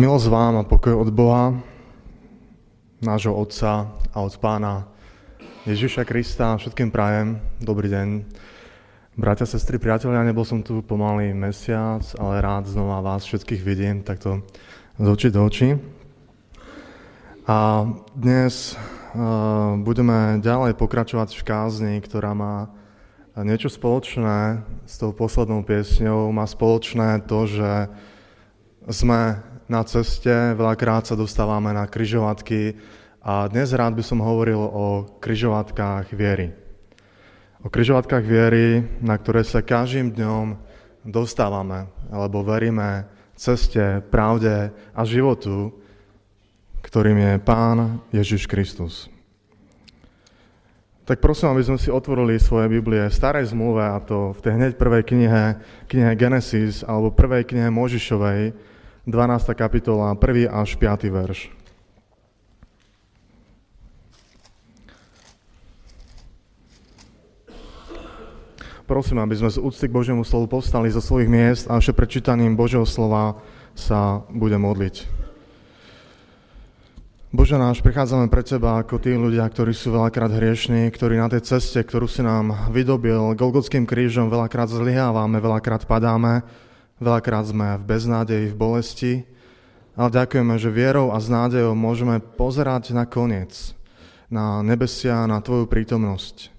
Milosť vám a pokoj od Boha, nášho Otca a od Pána Ježiša Krista. Všetkým prajem dobrý deň. Bratia, sestry, priatelia, nebol som tu pomaly mesiac, ale rád znova vás všetkých vidím takto z očí do očí. A dnes uh, budeme ďalej pokračovať v kázni, ktorá má niečo spoločné s tou poslednou piesňou. Má spoločné to, že sme na ceste, veľakrát sa dostávame na kryžovatky a dnes rád by som hovoril o kryžovatkách viery. O kryžovatkách viery, na ktoré sa každým dňom dostávame, alebo veríme ceste, pravde a životu, ktorým je Pán Ježiš Kristus. Tak prosím, aby sme si otvorili svoje Biblie v starej zmluve, a to v tej hneď prvej knihe, knihe Genesis, alebo prvej knihe Možišovej, 12. kapitola, 1. až 5. verš. Prosím, aby sme z úcty k Božiemu slovu povstali zo svojich miest a ešte prečítaním Božieho slova sa bude modliť. Bože náš, prichádzame pred Teba ako tí ľudia, ktorí sú veľakrát hriešní, ktorí na tej ceste, ktorú si nám vydobil Golgotským krížom, veľakrát zlyhávame, veľakrát padáme, Veľakrát sme v beznádeji, v bolesti, ale ďakujeme, že vierou a s nádejou môžeme pozerať na koniec, na nebesia, na Tvoju prítomnosť.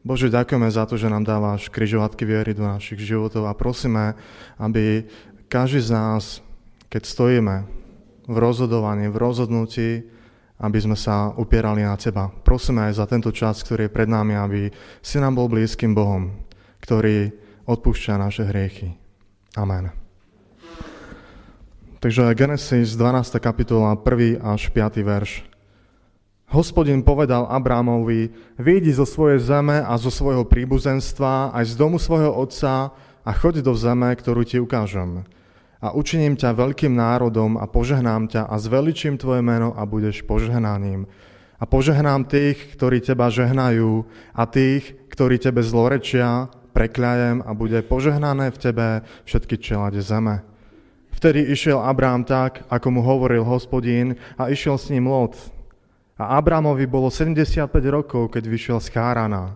Bože, ďakujeme za to, že nám dávaš križovatky viery do našich životov a prosíme, aby každý z nás, keď stojíme v rozhodovaní, v rozhodnutí, aby sme sa upierali na Teba. Prosíme aj za tento čas, ktorý je pred nami, aby si nám bol blízkym Bohom, ktorý odpúšťa naše hriechy. Amen. Takže Genesis 12. kapitola, 1. až 5. verš. Hospodin povedal Abrámovi, vyjdi zo svojej zeme a zo svojho príbuzenstva aj z domu svojho otca a choď do zeme, ktorú ti ukážem. A učiním ťa veľkým národom a požehnám ťa a zveličím tvoje meno a budeš požehnaním. A požehnám tých, ktorí teba žehnajú a tých, ktorí tebe zlorečia, prekľajem a bude požehnané v tebe všetky čelade zeme. Vtedy išiel Abrám tak, ako mu hovoril hospodín a išiel s ním Lot. A Abrámovi bolo 75 rokov, keď vyšiel z Chárana.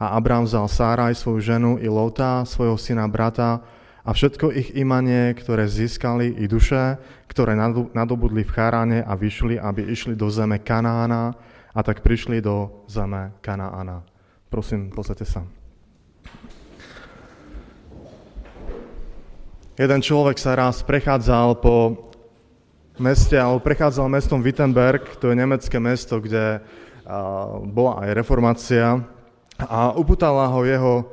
A Abrám vzal Sáraj, svoju ženu, i Lota, svojho syna, brata, a všetko ich imanie, ktoré získali, i duše, ktoré nadobudli v Cháráne a vyšli, aby išli do zeme Kanána, a tak prišli do zeme Kanána. Prosím, posaďte sa. Jeden človek sa raz prechádzal po meste, alebo prechádzal mestom Wittenberg, to je nemecké mesto, kde bola aj reformácia a uputala ho jeho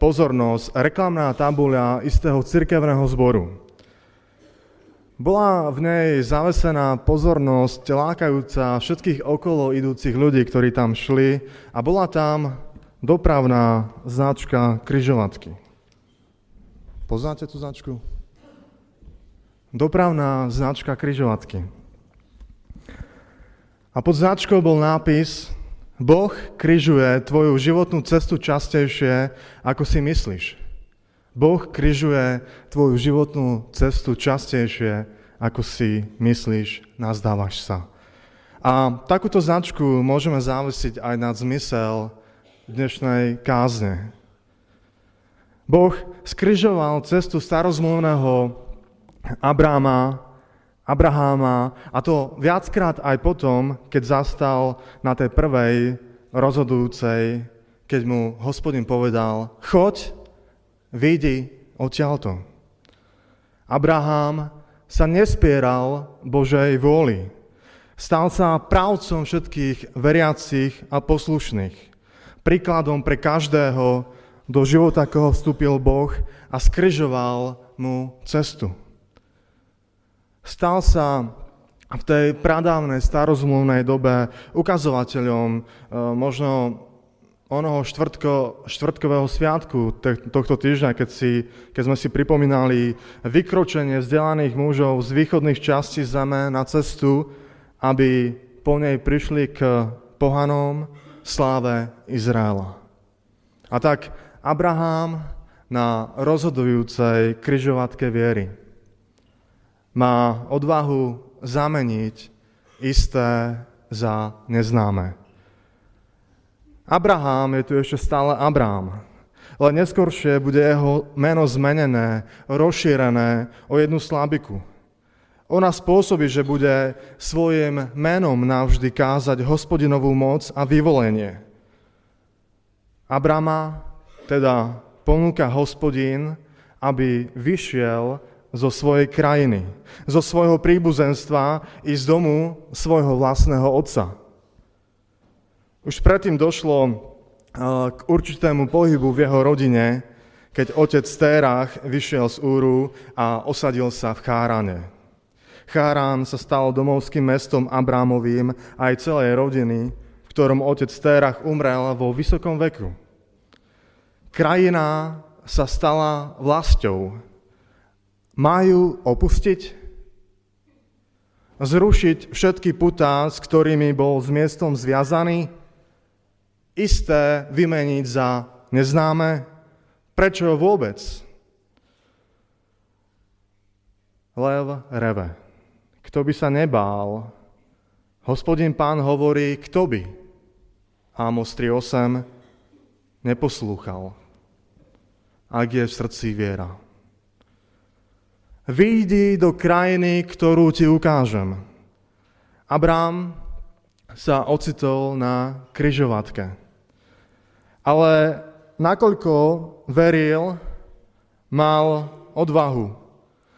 pozornosť reklamná tabuľa istého cirkevného zboru. Bola v nej zavesená pozornosť lákajúca všetkých okolo idúcich ľudí, ktorí tam šli a bola tam dopravná značka kryžovatky. Poznáte tú značku? Dopravná značka kryžovatky. A pod značkou bol nápis Boh kryžuje tvoju životnú cestu častejšie, ako si myslíš. Boh kryžuje tvoju životnú cestu častejšie, ako si myslíš, nazdávaš sa. A takúto značku môžeme závisiť aj na zmysel dnešnej kázne, Boh skrižoval cestu starozmluvného Abráma, Abraháma a to viackrát aj potom, keď zastal na tej prvej rozhodujúcej, keď mu hospodin povedal, choď, vyjdi odtiaľto. Abraham sa nespieral Božej vôli. Stal sa pravcom všetkých veriacich a poslušných. Príkladom pre každého, do života, koho vstúpil Boh a skrižoval mu cestu. Stal sa v tej pradávnej starozmluvnej dobe ukazovateľom e, možno onoho štvrtko, štvrtkového sviatku tohto týždňa, keď, si, keď sme si pripomínali vykročenie vzdelaných mužov z východných častí zeme na cestu, aby po nej prišli k pohanom sláve Izraela. A tak Abraham na rozhodujúcej kryžovatke viery. má odvahu zameniť isté za neznáme. Abraham je tu ešte stále Abraham, ale neskôršie bude jeho meno zmenené, rozšírené o jednu slabiku. Ona spôsobí, že bude svojim menom navždy kázať hospodinovú moc a vyvolenie. Abrama teda ponúka hospodín, aby vyšiel zo svojej krajiny, zo svojho príbuzenstva i z domu svojho vlastného otca. Už predtým došlo eh, k určitému pohybu v jeho rodine, keď otec Térach vyšiel z Úru a osadil sa v Chárane. Chárán sa stal domovským mestom Abrámovým aj celej rodiny, v ktorom otec Térach umrel vo vysokom veku. Krajina sa stala vlastou majú opustiť? Zrušiť všetky putá, s ktorými bol s miestom zviazaný? Isté vymeniť za neznáme? Prečo vôbec? Lev reve. Kto by sa nebál? Hospodin pán hovorí, kto by? Amos 3.8 neposlúchal, ak je v srdci viera. Výjdi do krajiny, ktorú ti ukážem. Abrám sa ocitol na kryžovatke. Ale nakoľko veril, mal odvahu.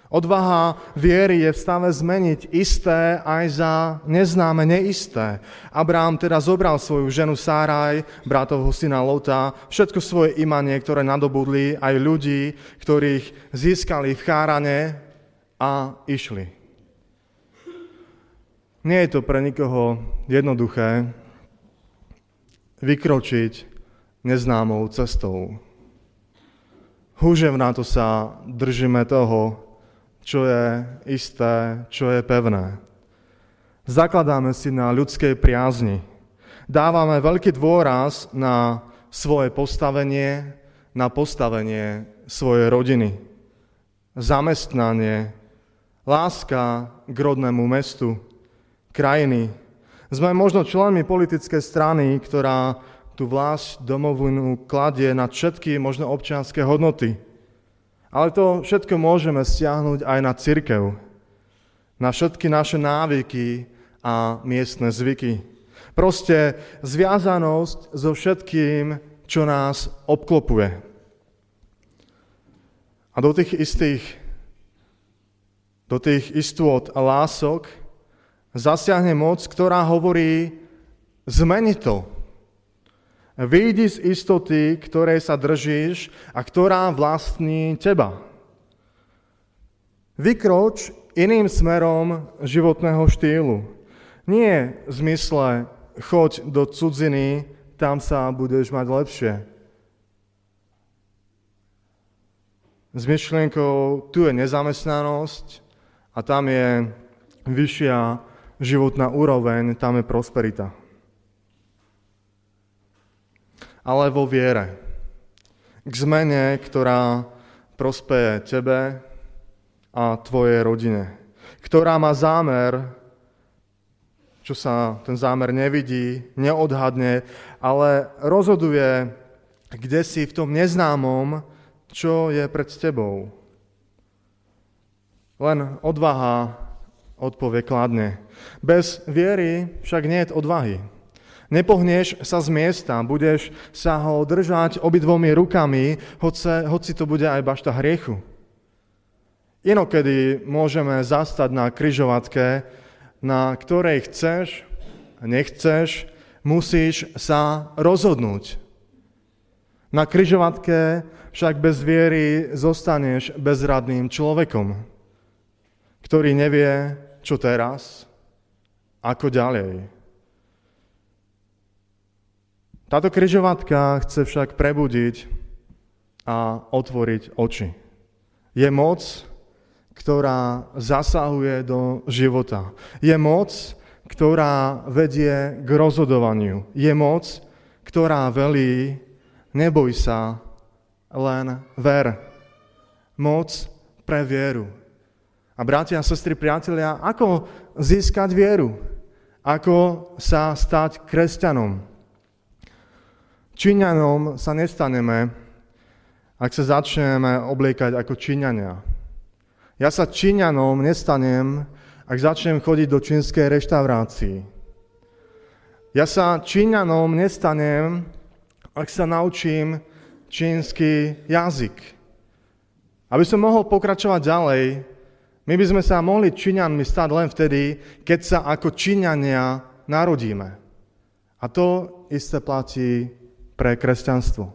Odvaha viery je v stave zmeniť isté aj za neznáme neisté. Abrám teda zobral svoju ženu Sáraj, bratovho syna Lota, všetko svoje imanie, ktoré nadobudli, aj ľudí, ktorých získali v Chárane a išli. Nie je to pre nikoho jednoduché vykročiť neznámou cestou. na to sa držíme toho, čo je isté, čo je pevné. Zakladáme si na ľudskej priazni. Dávame veľký dôraz na svoje postavenie, na postavenie svojej rodiny, zamestnanie, láska k rodnému mestu, krajiny. Sme možno členmi politickej strany, ktorá tú vlast domovinu kladie na všetky možno občianské hodnoty – ale to všetko môžeme stiahnuť aj na církev, na všetky naše návyky a miestne zvyky. Proste zviazanosť so všetkým, čo nás obklopuje. A do tých istých, do tých istôt a lások zasiahne moc, ktorá hovorí, zmeni to, Vyjdi z istoty, ktorej sa držíš a ktorá vlastní teba. Vykroč iným smerom životného štýlu. Nie v zmysle choď do cudziny, tam sa budeš mať lepšie. S myšlienkou, tu je nezamestnanosť a tam je vyššia životná úroveň, tam je prosperita ale vo viere. K zmene, ktorá prospeje tebe a tvojej rodine. Ktorá má zámer, čo sa ten zámer nevidí, neodhadne, ale rozhoduje, kde si v tom neznámom, čo je pred tebou. Len odvaha odpovie kladne. Bez viery však nie je odvahy. Nepohneš sa z miesta, budeš sa ho držať obidvomi rukami, hoci, hoci to bude aj bašta hriechu. Inokedy môžeme zastať na kryžovatke, na ktorej chceš, nechceš, musíš sa rozhodnúť. Na kryžovatke však bez viery zostaneš bezradným človekom, ktorý nevie, čo teraz, ako ďalej. Táto križovatka chce však prebudiť a otvoriť oči. Je moc, ktorá zasahuje do života. Je moc, ktorá vedie k rozhodovaniu. Je moc, ktorá velí, neboj sa, len ver. Moc pre vieru. A bratia, sestry, priatelia, ako získať vieru? Ako sa stať kresťanom? Číňanom sa nestaneme, ak sa začneme obliekať ako Číňania. Ja sa Číňanom nestanem, ak začnem chodiť do čínskej reštaurácii. Ja sa Číňanom nestanem, ak sa naučím čínsky jazyk. Aby som mohol pokračovať ďalej, my by sme sa mohli Číňanmi stať len vtedy, keď sa ako Číňania narodíme. A to isté platí pre kresťanstvo.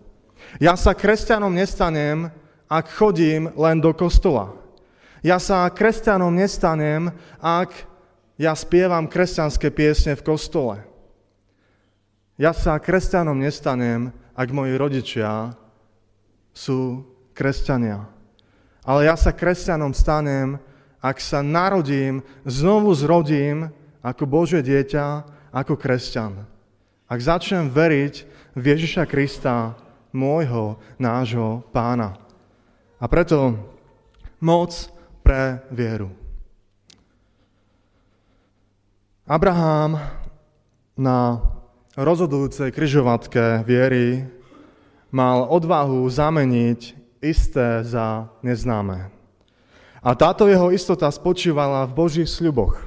Ja sa kresťanom nestanem, ak chodím len do kostola. Ja sa kresťanom nestanem, ak ja spievam kresťanské piesne v kostole. Ja sa kresťanom nestanem, ak moji rodičia sú kresťania. Ale ja sa kresťanom stanem, ak sa narodím, znovu zrodím ako Božie dieťa, ako kresťan. Ak začnem veriť v Ježiša Krista, môjho, nášho pána. A preto moc pre vieru. Abraham na rozhodujúcej kryžovatke viery mal odvahu zameniť isté za neznáme. A táto jeho istota spočívala v Božích sľuboch.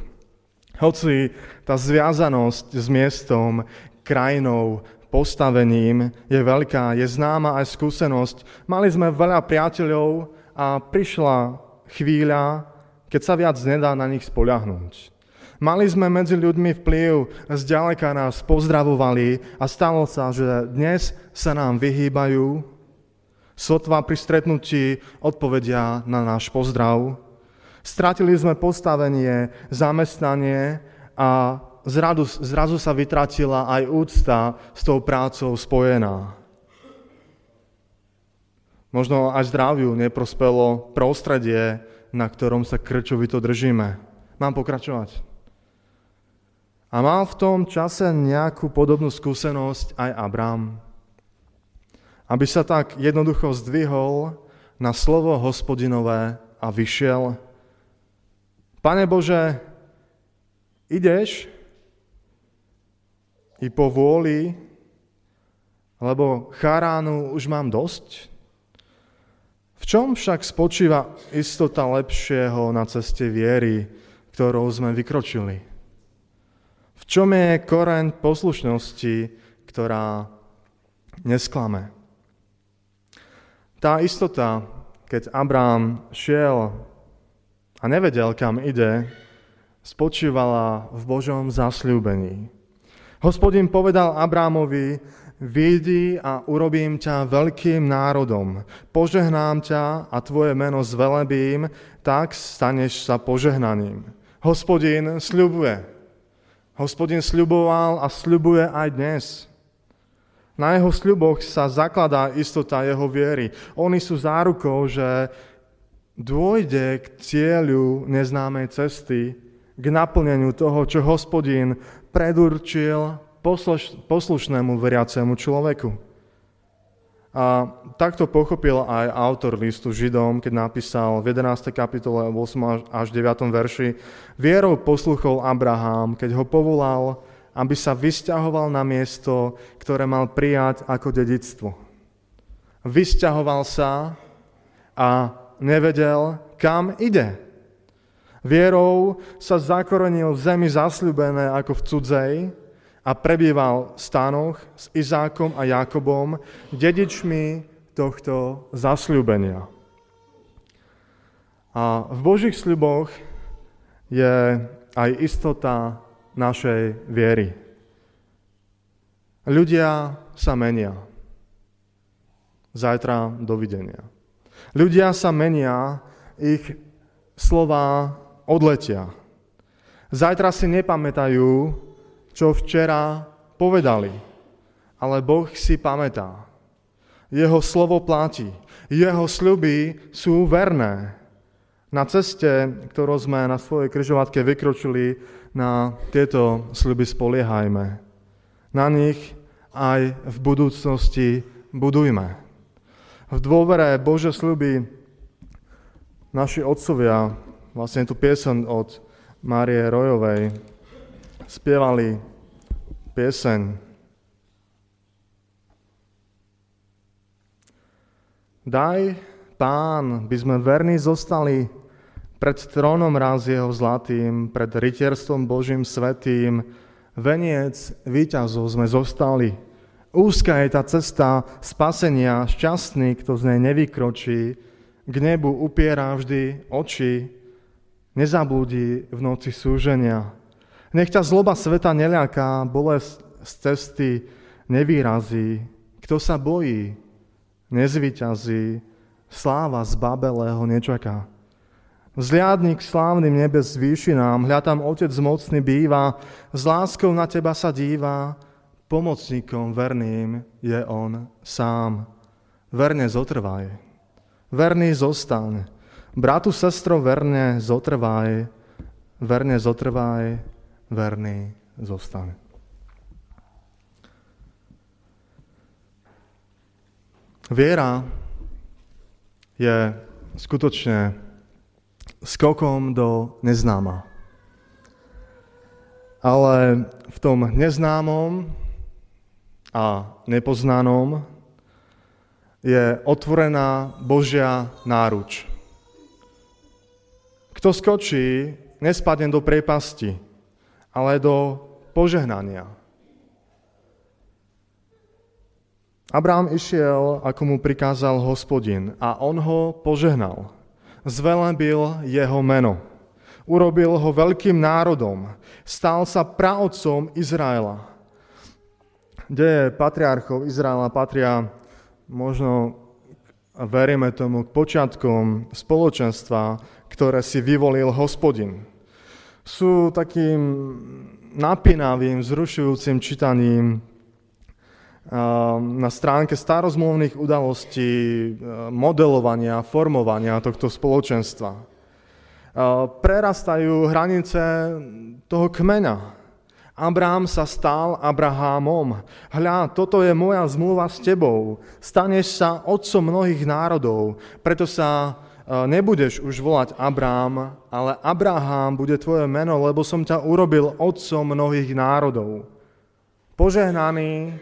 Hoci tá zviazanosť s miestom, krajinou, postavením je veľká, je známa aj skúsenosť. Mali sme veľa priateľov a prišla chvíľa, keď sa viac nedá na nich spoľahnúť. Mali sme medzi ľuďmi vplyv, zďaleka nás pozdravovali a stalo sa, že dnes sa nám vyhýbajú, Sotva pri stretnutí odpovedia na náš pozdrav. Stratili sme postavenie, zamestnanie a zrazu, zrazu sa vytratila aj úcta s tou prácou spojená. Možno aj zdraviu neprospelo prostredie, na ktorom sa krčovito držíme. Mám pokračovať. A mal v tom čase nejakú podobnú skúsenosť aj Abram aby sa tak jednoducho zdvihol na slovo hospodinové a vyšiel. Pane Bože, ideš i po vôli, lebo charánu už mám dosť? V čom však spočíva istota lepšieho na ceste viery, ktorou sme vykročili? V čom je koreň poslušnosti, ktorá nesklame? Tá istota, keď Abrám šiel a nevedel, kam ide, spočívala v Božom zasľúbení. Hospodin povedal Abrámovi, Vidí a urobím ťa veľkým národom. Požehnám ťa a tvoje meno zvelebím, tak staneš sa požehnaním. Hospodin sľubuje. Hospodin sľuboval a sľubuje aj dnes. Na jeho sľuboch sa zakladá istota jeho viery. Oni sú zárukou, že dôjde k cieľu neznámej cesty, k naplneniu toho, čo hospodín predurčil poslušnému veriacemu človeku. A takto pochopil aj autor listu Židom, keď napísal v 11. kapitole 8 až 9. verši Vierou posluchol Abraham, keď ho povolal, aby sa vysťahoval na miesto, ktoré mal prijať ako dedictvo. Vysťahoval sa a nevedel, kam ide. Vierou sa zakorenil v zemi zasľubené ako v cudzej a prebýval v stánoch s Izákom a Jakobom, dedičmi tohto zasľúbenia. A v Božích sľuboch je aj istota našej viery. Ľudia sa menia. Zajtra dovidenia. Ľudia sa menia, ich slova odletia. Zajtra si nepamätajú, čo včera povedali, ale Boh si pamätá. Jeho slovo platí. Jeho sľuby sú verné. Na ceste, ktorú sme na svojej kryžovatke vykročili, na tieto sľuby spoliehajme. Na nich aj v budúcnosti budujme. V dôvere Bože sľuby naši otcovia vlastne tu piesen od Márie Rojovej. Spievali pieseň Daj, pán, by sme verní zostali pred trónom raz jeho zlatým, pred rytierstvom Božím svetým, veniec víťazov sme zostali. Úzka je tá cesta spasenia, šťastný, kto z nej nevykročí, k nebu upiera vždy oči, nezabudí v noci súženia. Nech ťa zloba sveta neľaká, bolesť z cesty nevýrazí. Kto sa bojí, nezvyťazí, sláva z Babelého nečaká. Vzliadni k slávnym nebes výšinám, hľa tam Otec mocný býva, s láskou na teba sa díva, pomocníkom verným je On sám. Verne zotrvaj, verný zostaň, bratu, sestro, verne zotrvaj, verne zotrvaj, verný zostaň. Viera je skutočne skokom do neznáma. Ale v tom neznámom a nepoznanom je otvorená Božia náruč. Kto skočí, nespadne do priepasti, ale do požehnania. Abraham išiel, ako mu prikázal hospodin a on ho požehnal. Zvelebil jeho meno. Urobil ho veľkým národom. Stal sa praotcom Izraela. Deje patriarchov Izraela patria možno, veríme tomu, k počiatkom spoločenstva, ktoré si vyvolil hospodin. Sú takým napínavým, zrušujúcim čítaním na stránke starozmluvných udalostí, modelovania, formovania tohto spoločenstva. Prerastajú hranice toho kmeňa. Abraham sa stal Abrahámom. Hľa, toto je moja zmluva s tebou. Staneš sa otcom mnohých národov, preto sa nebudeš už volať Abrám, ale Abraham bude tvoje meno, lebo som ťa urobil otcom mnohých národov. Požehnaný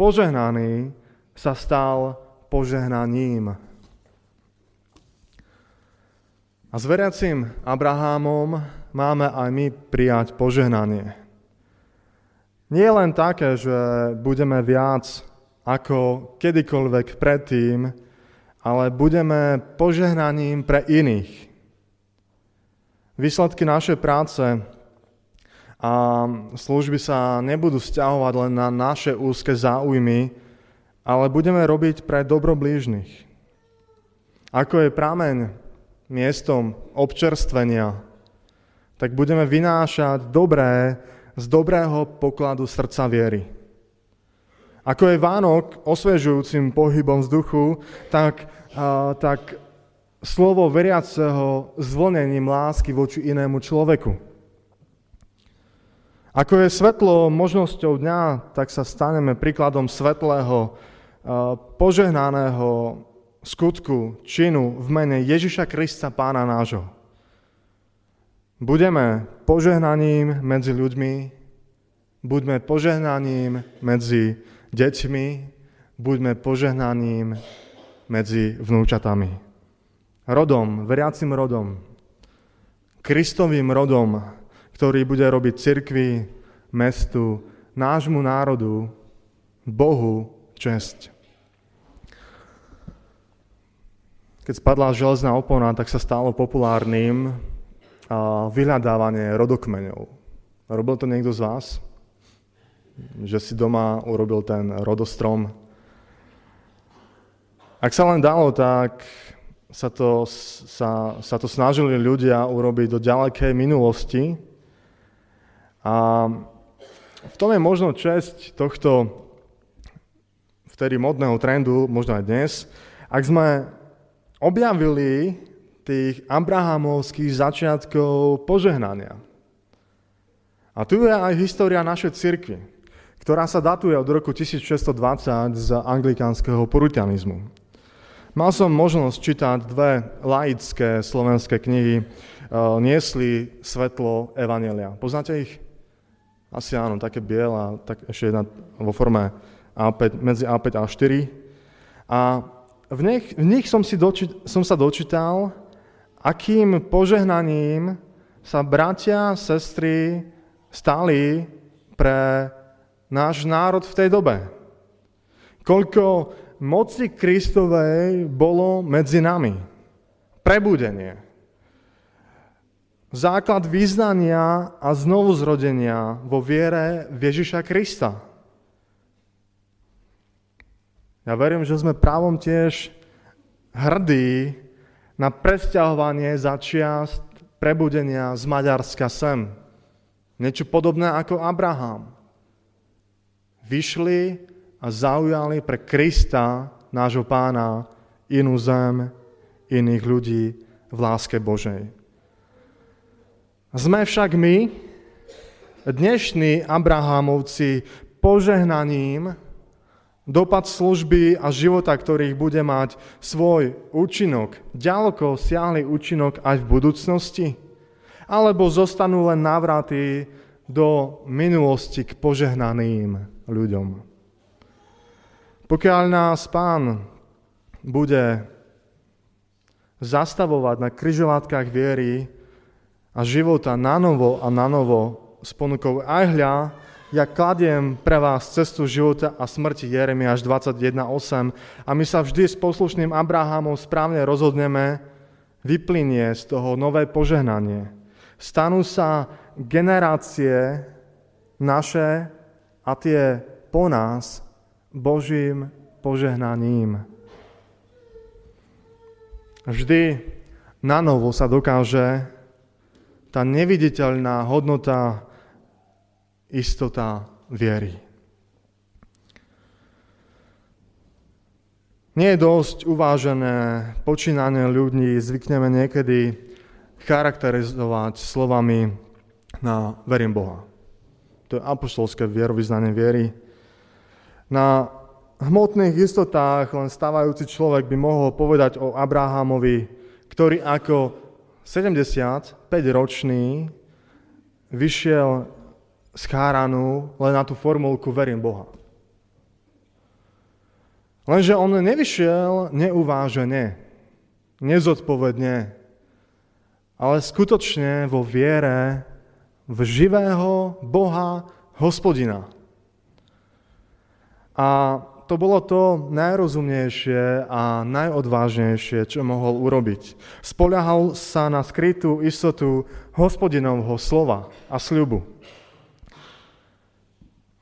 požehnaný sa stal požehnaním. A s veriacim Abrahámom máme aj my prijať požehnanie. Nie len také, že budeme viac ako kedykoľvek predtým, ale budeme požehnaním pre iných. Výsledky našej práce a služby sa nebudú stiahovať len na naše úzke záujmy, ale budeme robiť pre dobro blížnych. Ako je prameň miestom občerstvenia, tak budeme vynášať dobré z dobrého pokladu srdca viery. Ako je Vánok osviežujúcim pohybom vzduchu, tak, tak slovo veriaceho zvlnením lásky voči inému človeku. Ako je svetlo možnosťou dňa, tak sa staneme príkladom svetlého, požehnaného skutku, činu v mene Ježiša Krista, pána nášho. Budeme požehnaním medzi ľuďmi, buďme požehnaním medzi deťmi, buďme požehnaním medzi vnúčatami. Rodom, veriacim rodom, Kristovým rodom, ktorý bude robiť cirkvi, mestu, nášmu národu, Bohu česť. Keď spadla železná opona, tak sa stalo populárnym vyhľadávanie rodokmeňov. Robil to niekto z vás? Že si doma urobil ten rodostrom? Ak sa len dalo, tak sa to, sa, sa to snažili ľudia urobiť do ďalekej minulosti, a v tom je možno česť tohto vtedy modného trendu, možno aj dnes, ak sme objavili tých abrahamovských začiatkov požehnania. A tu je aj história našej cirkvi, ktorá sa datuje od roku 1620 z anglikánskeho puritianizmu. Mal som možnosť čítať dve laické slovenské knihy, uh, Niesli svetlo Evanelia. Poznáte ich? Asi áno, také biela, tak ešte jedna vo forme A5, medzi A5 a A4. A v nich, v nich som, si doči, som sa dočítal, akým požehnaním sa bratia, sestry stali pre náš národ v tej dobe. Koľko moci Kristovej bolo medzi nami. Prebudenie. Základ význania a znovuzrodenia vo viere Ježiša Krista. Ja verím, že sme právom tiež hrdí na presťahovanie za čiast prebudenia z Maďarska sem. Niečo podobné ako Abraham. Vyšli a zaujali pre Krista, nášho pána, inú zem, iných ľudí v láske Božej. Sme však my, dnešní Abrahamovci, požehnaním dopad služby a života, ktorých bude mať svoj účinok, ďaleko siahly účinok aj v budúcnosti? Alebo zostanú len návraty do minulosti k požehnaným ľuďom? Pokiaľ nás Pán bude zastavovať na kryžovatkách viery a života na novo a na novo s ponukou aj hľa, ja kladiem pre vás cestu života a smrti Jeremiáš 21.8 a my sa vždy s poslušným Abrahamom správne rozhodneme, vyplynie z toho nové požehnanie. Stanú sa generácie naše a tie po nás Božím požehnaním. Vždy na novo sa dokáže tá neviditeľná hodnota, istota viery. Nie je dosť uvážené počínanie ľudí, zvykneme niekedy charakterizovať slovami na verím Boha. To je apoštolské vierovýznanie viery. Na hmotných istotách len stávajúci človek by mohol povedať o Abrahamovi, ktorý ako 75-ročný vyšiel z Cháranu len na tú formulku verím Boha. Lenže on nevyšiel neuvážene, nezodpovedne, ale skutočne vo viere v živého Boha, hospodina. A to bolo to najrozumnejšie a najodvážnejšie, čo mohol urobiť. Spoľahal sa na skrytú istotu hospodinovho slova a sľubu.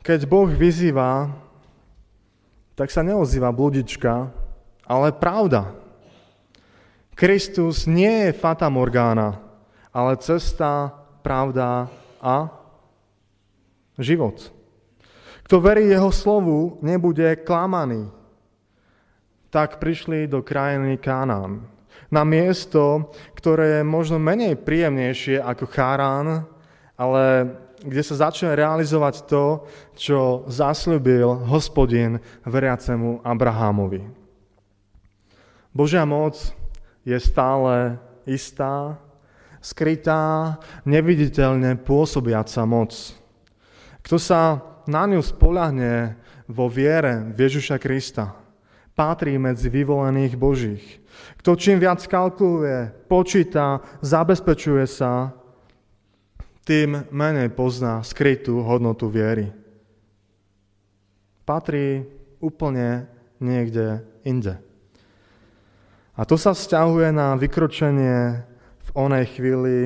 Keď Boh vyzýva, tak sa neozýva bludička, ale pravda. Kristus nie je fata morgána, ale cesta, pravda a život. Kto verí jeho slovu, nebude klamaný. Tak prišli do krajiny Kánán. Na miesto, ktoré je možno menej príjemnejšie ako Chárán, ale kde sa začne realizovať to, čo zasľubil hospodin veriacemu Abrahámovi. Božia moc je stále istá, skrytá, neviditeľne pôsobiaca moc. Kto sa na ňu spolahne vo viere v Ježiša Krista, patrí medzi vyvolených Božích. Kto čím viac kalkuluje, počíta, zabezpečuje sa, tým menej pozná skrytú hodnotu viery. Patrí úplne niekde inde. A to sa vzťahuje na vykročenie v onej chvíli,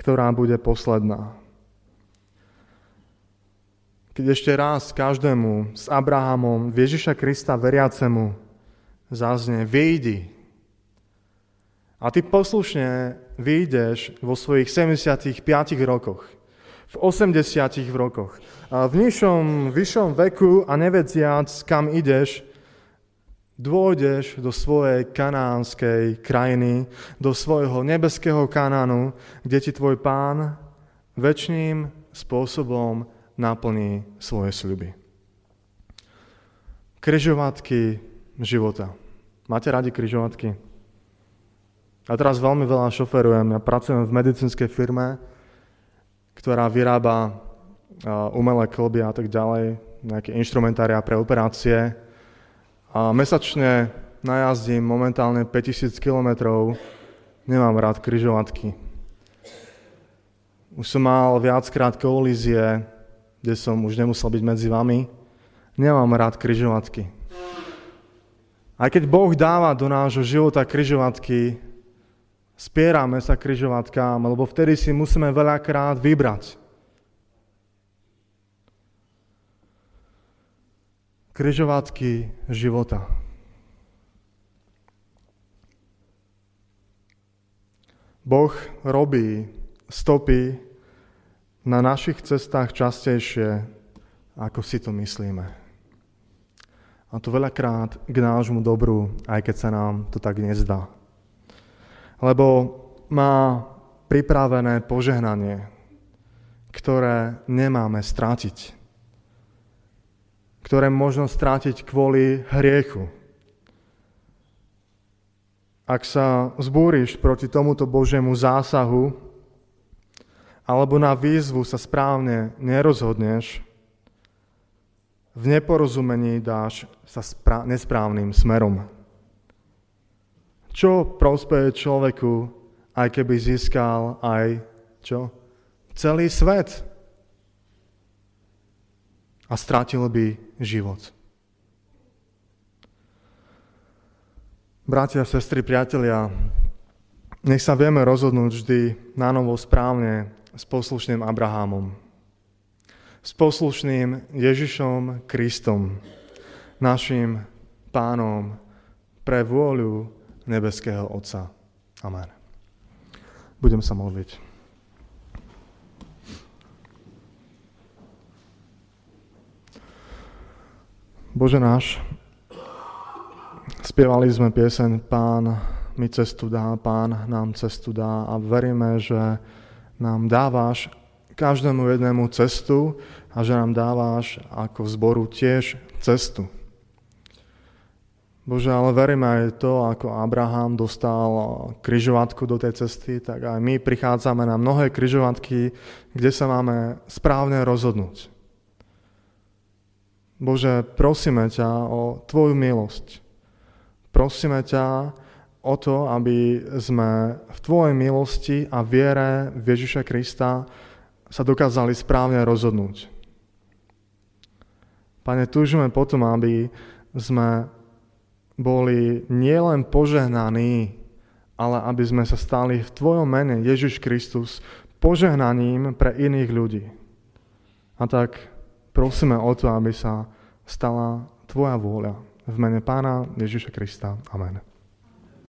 ktorá bude posledná. Keď ešte raz každému s Abrahamom, Ježiša Krista veriacemu zaznie, vyjdi. A ty poslušne vyjdeš vo svojich 75 rokoch, v 80 rokoch, a v nižšom, vyššom veku a nevediac, kam ideš, dôjdeš do svojej kanánskej krajiny, do svojho nebeského kanánu, kde ti tvoj pán väčšným spôsobom naplní svoje sľuby. Kryžovatky života. Máte radi kryžovatky? Ja teraz veľmi veľa šoferujem. Ja pracujem v medicínskej firme, ktorá vyrába umelé klby a tak ďalej, nejaké instrumentária pre operácie. A mesačne najazdím momentálne 5000 kilometrov. Nemám rád kryžovatky. Už som mal viackrát kolízie, kde som už nemusel byť medzi vami. Nemám rád kryžovatky. Aj keď Boh dáva do nášho života kryžovatky, spierame sa kryžovatkám, lebo vtedy si musíme veľakrát vybrať. Kryžovatky života. Boh robí stopy na našich cestách častejšie, ako si to myslíme. A to veľakrát k nášmu dobru, aj keď sa nám to tak nezdá. Lebo má pripravené požehnanie, ktoré nemáme strátiť. Ktoré možno strátiť kvôli hriechu. Ak sa zbúriš proti tomuto Božiemu zásahu, alebo na výzvu sa správne nerozhodneš, v neporozumení dáš sa nesprávnym smerom. Čo prospeje človeku, aj keby získal aj čo? Celý svet. A strátil by život. Bratia, sestry, priatelia, nech sa vieme rozhodnúť vždy na novo správne s poslušným Abrahamom s poslušným Ježišom Kristom, našim pánom pre vôľu nebeského Otca. Amen. Budem sa modliť. Bože náš, spievali sme pieseň Pán mi cestu dá, Pán nám cestu dá a veríme, že nám dávaš každému jednému cestu a že nám dáváš ako zboru tiež cestu. Bože, ale veríme aj to, ako Abraham dostal kryžovatku do tej cesty, tak aj my prichádzame na mnohé kryžovatky, kde sa máme správne rozhodnúť. Bože, prosíme ťa o Tvoju milosť. Prosíme ťa o to, aby sme v Tvojej milosti a viere v Ježiša Krista sa dokázali správne rozhodnúť. Pane, túžime potom, aby sme boli nielen požehnaní, ale aby sme sa stali v Tvojom mene, Ježiš Kristus, požehnaním pre iných ľudí. A tak prosíme o to, aby sa stala Tvoja vôľa. V mene Pána Ježiša Krista. Amen.